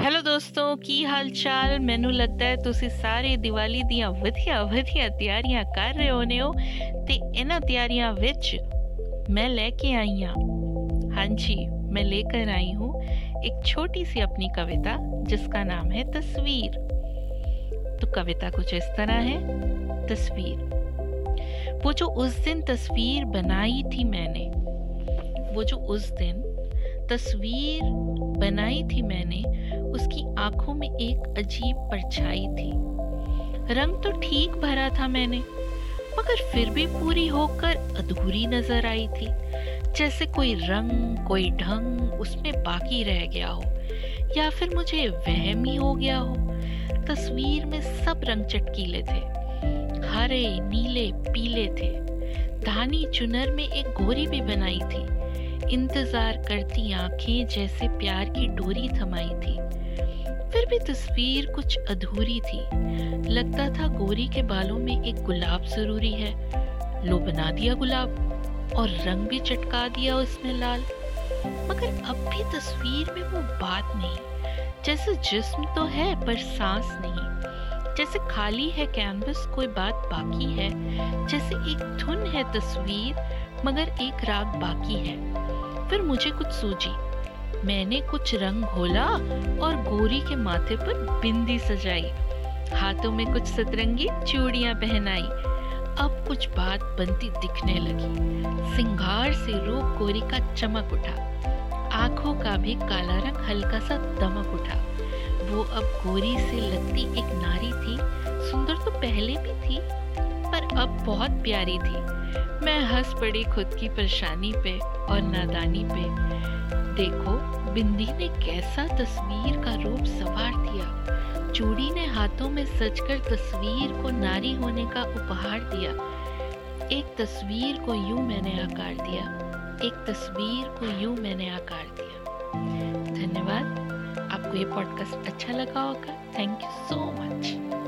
Hello ਦੋਸਤੋ ਕੀ ਹਾਲ ਚਾਲ ਮੈਨੂੰ ਲੱਗਦਾ ਹੈ ਤੁਸੀਂ ਸਾਰੇ ਦੀਵਾਲੀ ਦੀਆਂ ਵਧੀਆ ਵਧੀਆ ਤਿਆਰੀਆਂ ਕਰ ਰਹੇ ਹੋਨੇ ਹੋ ਤੇ ਇਹਨਾਂ ਤਿਆਰੀਆਂ ਵਿੱਚ मैं लेके आई हूँ हाँ जी मैं लेकर आई हूँ एक छोटी सी अपनी कविता जिसका नाम है तस्वीर तो कविता कुछ इस तरह है तस्वीर वो जो उस दिन तस्वीर बनाई थी मैंने वो जो उस दिन तस्वीर बनाई थी मैंने, उसकी आँखों में एक अजीब परछाई थी। रंग तो ठीक भरा था मैंने, मगर फिर भी पूरी होकर अधूरी नज़र आई थी। जैसे कोई रंग, कोई ढंग उसमें बाकी रह गया हो, या फिर मुझे वहम ही हो गया हो। तस्वीर में सब रंग चटकीले थे, हरे, नीले, पीले थे। धानी चुनर में एक गोरी भी बनाई थी। इंतज़ार करती आँखें जैसे प्यार की डोरी थमाई थी। फिर भी तस्वीर कुछ अधूरी थी। लगता था गोरी के बालों में एक गुलाब ज़रूरी है। लो बना दिया गुलाब और रंग भी चटका दिया उसमें लाल। मगर अब भी तस्वीर में वो बात नहीं। जैसे जिस्म तो है, पर सांस नहीं। जैसे खाली है कैनवस कोई बात बाकी है। जैसे एक धुन है तस्वीर मगर एक राग बाकी है। फिर मुझे कुछ सूझी। मैंने कुछ रंग घोला और गोरी के माथे पर बिंदी सजाई। हाथों में कुछ सतरंगी चूड़ियाँ पहनाई। अब कुछ बात बनती दिखने लगी। सिंगार से रूप गोरी का चमक उठा। आँखों का भी काला रंग हल्का सा दमक उठा। वो अब गोरी से लगती एक नारी थी। सुंदर तो पहले भी थी। पर अब बहुत प्यारी थी। मैं हंस पड़ी खुद की परेशानी पे और नादानी पे। देखो, बिंदी ने कैसा तस्वीर का रूप सवार दिया। चूड़ी ने हाथों में सजकर तस्वीर को नारी होने का उपहार दिया। एक तस्वीर को यूँ मैंने आकार दिया। एक तस्वीर को यूँ मैंने आकार दिया। धन्यवाद। आपको ये पॉडकास्ट अच्छा लगा होगा। Thank you so much